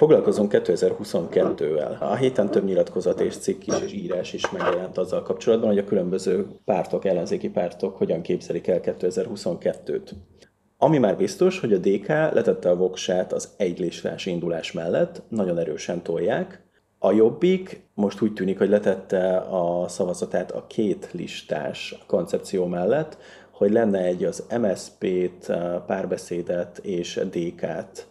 Foglalkozunk 2022-vel. A héten több nyilatkozat és cikk is és írás is megjelent azzal kapcsolatban, hogy a különböző pártok, ellenzéki pártok hogyan képzelik el 2022-t. Ami már biztos, hogy a DK letette a voksát az egylistás indulás mellett, nagyon erősen tolják. A Jobbik most úgy tűnik, hogy letette a szavazatát a két listás koncepció mellett, hogy lenne egy az MSZP-t, párbeszédet és DK-t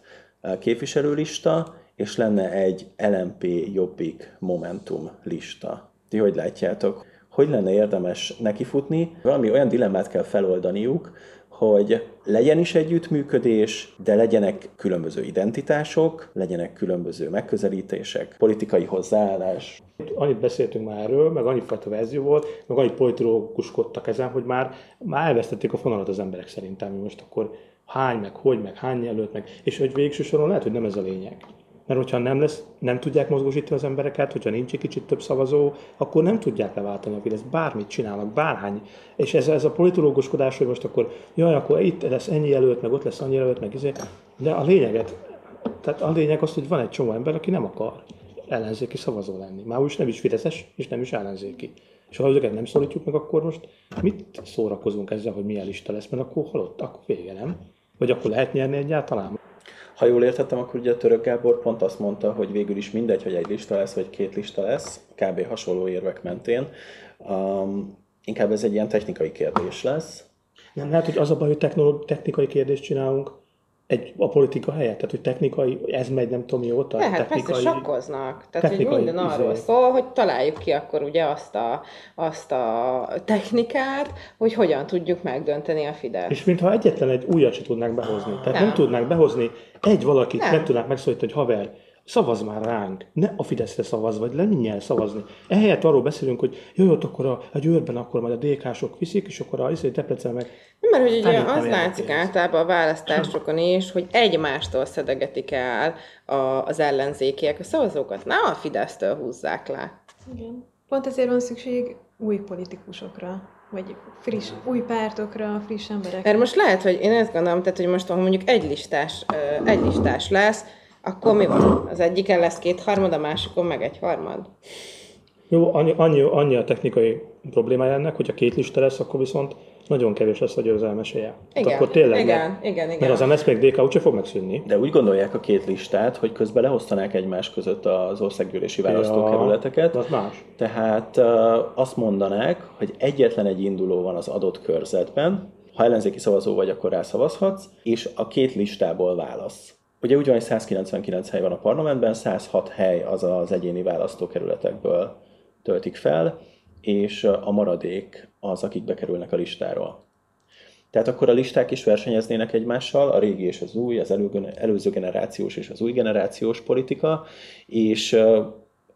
képviselőlista, és lenne egy LMP Jobbik Momentum lista. Ti hogy látjátok? Hogy lenne érdemes nekifutni? Valami olyan dilemmát kell feloldaniuk, hogy legyen is együttműködés, de legyenek különböző identitások, legyenek különböző megközelítések, politikai hozzáállás. Annyit beszéltünk már erről, meg annyi fajta verzió volt, meg annyit politológuskodtak ezen, hogy már, már elvesztették a fonalat az emberek szerintem, hogy most akkor hány, meg hogy, meg hány jelölt, meg, és hogy végső soron lehet, hogy nem ez a lényeg. Mert hogyha nem, lesz, nem tudják mozgósítani az embereket, hogyha nincs egy kicsit több szavazó, akkor nem tudják leváltani a Fidesz. Bármit csinálnak, bárhány. És ez, ez a politológuskodás, hogy most akkor, jaj, akkor itt lesz ennyi jelölt, meg ott lesz annyi jelölt, meg izé. De a lényeget, tehát a lényeg az, hogy van egy csomó ember, aki nem akar ellenzéki szavazó lenni. Már úgy nem is Fideszes, és nem is ellenzéki. És ha ezeket nem szólítjuk meg, akkor most mit szórakozunk ezzel, hogy milyen lista lesz, mert akkor halott, akkor vége, nem? Vagy akkor lehet nyerni egyáltalán? Ha jól értettem, akkor ugye a Török Gábor pont azt mondta, hogy végül is mindegy, hogy egy lista lesz, vagy két lista lesz, kb. hasonló érvek mentén. Um, inkább ez egy ilyen technikai kérdés lesz. Nem lehet, hogy az a baj, hogy technikai kérdést csinálunk, egy, a politika helyett, tehát hogy technikai, ez megy nem tudom mióta. Lehet, technikai, persze sokkoznak. Tehát hogy minden arról izé. szól, hogy találjuk ki akkor ugye azt a, azt a technikát, hogy hogyan tudjuk megdönteni a Fidesz. És mintha egyetlen egy újat se tudnánk behozni. Tehát nem, nem tudnánk behozni egy valakit, nem, nem tudnánk megszólítani, hogy haver, szavaz már ránk, ne a Fideszre szavaz, vagy le szavazni. Ehelyett arról beszélünk, hogy jó, ott akkor a, a Győrben akkor majd a DK-sok viszik, és akkor a izé, Debrecen meg... Mert hogy ugye az látszik általában a választásokon is, hogy egymástól szedegetik el a, az ellenzékiek a szavazókat, ne a Fidesztől húzzák le. Igen. Pont ezért van szükség új politikusokra, vagy friss, új pártokra, friss emberekre. Mert most lehet, hogy én ezt gondolom, tehát, hogy most ha mondjuk egy listás, egy listás lesz, akkor mi van? Az egyiken lesz két harmad, a másikon meg egy harmad. Jó, annyi, annyi, annyi a technikai problémája ennek, hogyha két lista lesz, akkor viszont nagyon kevés lesz a győzelmes Igen, hát akkor tényleg igen, meg, igen, igen. Mert az MSZP DK úgyse fog megszűnni. De úgy gondolják a két listát, hogy közben leosztanák egymás között az országgyűlési választókerületeket. Ja, az más. Tehát azt mondanák, hogy egyetlen egy induló van az adott körzetben, ha ellenzéki szavazó vagy, akkor rászavazhatsz, és a két listából válasz. Ugye ugyanis 199 hely van a parlamentben, 106 hely az az egyéni választókerületekből töltik fel, és a maradék az, akik bekerülnek a listáról. Tehát akkor a listák is versenyeznének egymással, a régi és az új, az előző generációs és az új generációs politika, és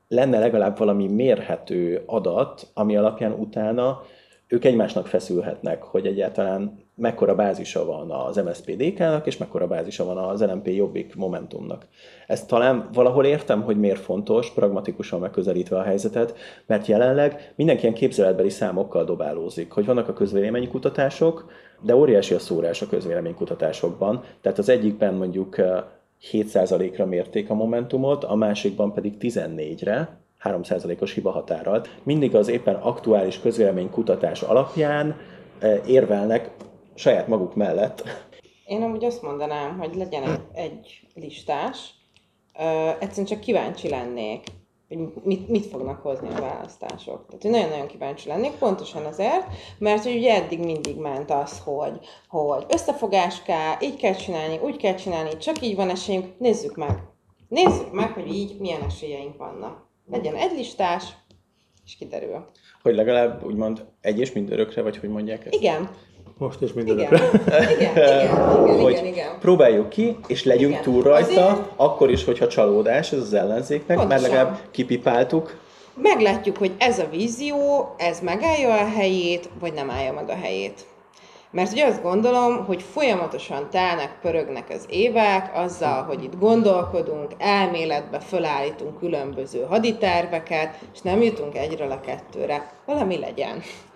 lenne legalább valami mérhető adat, ami alapján utána ők egymásnak feszülhetnek, hogy egyáltalán mekkora bázisa van az MSZPDK-nak, és mekkora bázisa van az LMP Jobbik Momentumnak. Ezt talán valahol értem, hogy miért fontos, pragmatikusan megközelítve a helyzetet, mert jelenleg mindenki ilyen képzeletbeli számokkal dobálózik, hogy vannak a közvéleménykutatások, de óriási a szórás a közvéleménykutatásokban. Tehát az egyikben mondjuk 7%-ra mérték a Momentumot, a másikban pedig 14-re, 3%-os hiba határral. Mindig az éppen aktuális közvéleménykutatás alapján érvelnek saját maguk mellett. Én amúgy azt mondanám, hogy legyen egy, egy listás. Uh, egyszerűen csak kíváncsi lennék, hogy mit, mit fognak hozni a választások. Tehát, hogy nagyon-nagyon kíváncsi lennék, pontosan azért, mert hogy ugye eddig mindig ment az, hogy, hogy összefogás kell, így kell csinálni, úgy kell csinálni, csak így van esélyünk, nézzük meg. Nézzük meg, hogy így milyen esélyeink vannak. Legyen egy listás, és kiderül. Hogy legalább úgymond egy és mindörökre, vagy hogy mondják ezt? Igen, most is mindenekre. Igen, igen, igen, igen, hogy igen, igen. próbáljuk ki, és legyünk igen. túl rajta, Azért... akkor is, hogyha csalódás ez az ellenzéknek, Pontosan. mert legalább kipipáltuk. Meglátjuk, hogy ez a vízió, ez megállja a helyét, vagy nem állja meg a helyét. Mert ugye azt gondolom, hogy folyamatosan telnek, pörögnek az évek, azzal, hogy itt gondolkodunk, elméletbe fölállítunk különböző haditerveket, és nem jutunk egyről a kettőre. Valami legyen.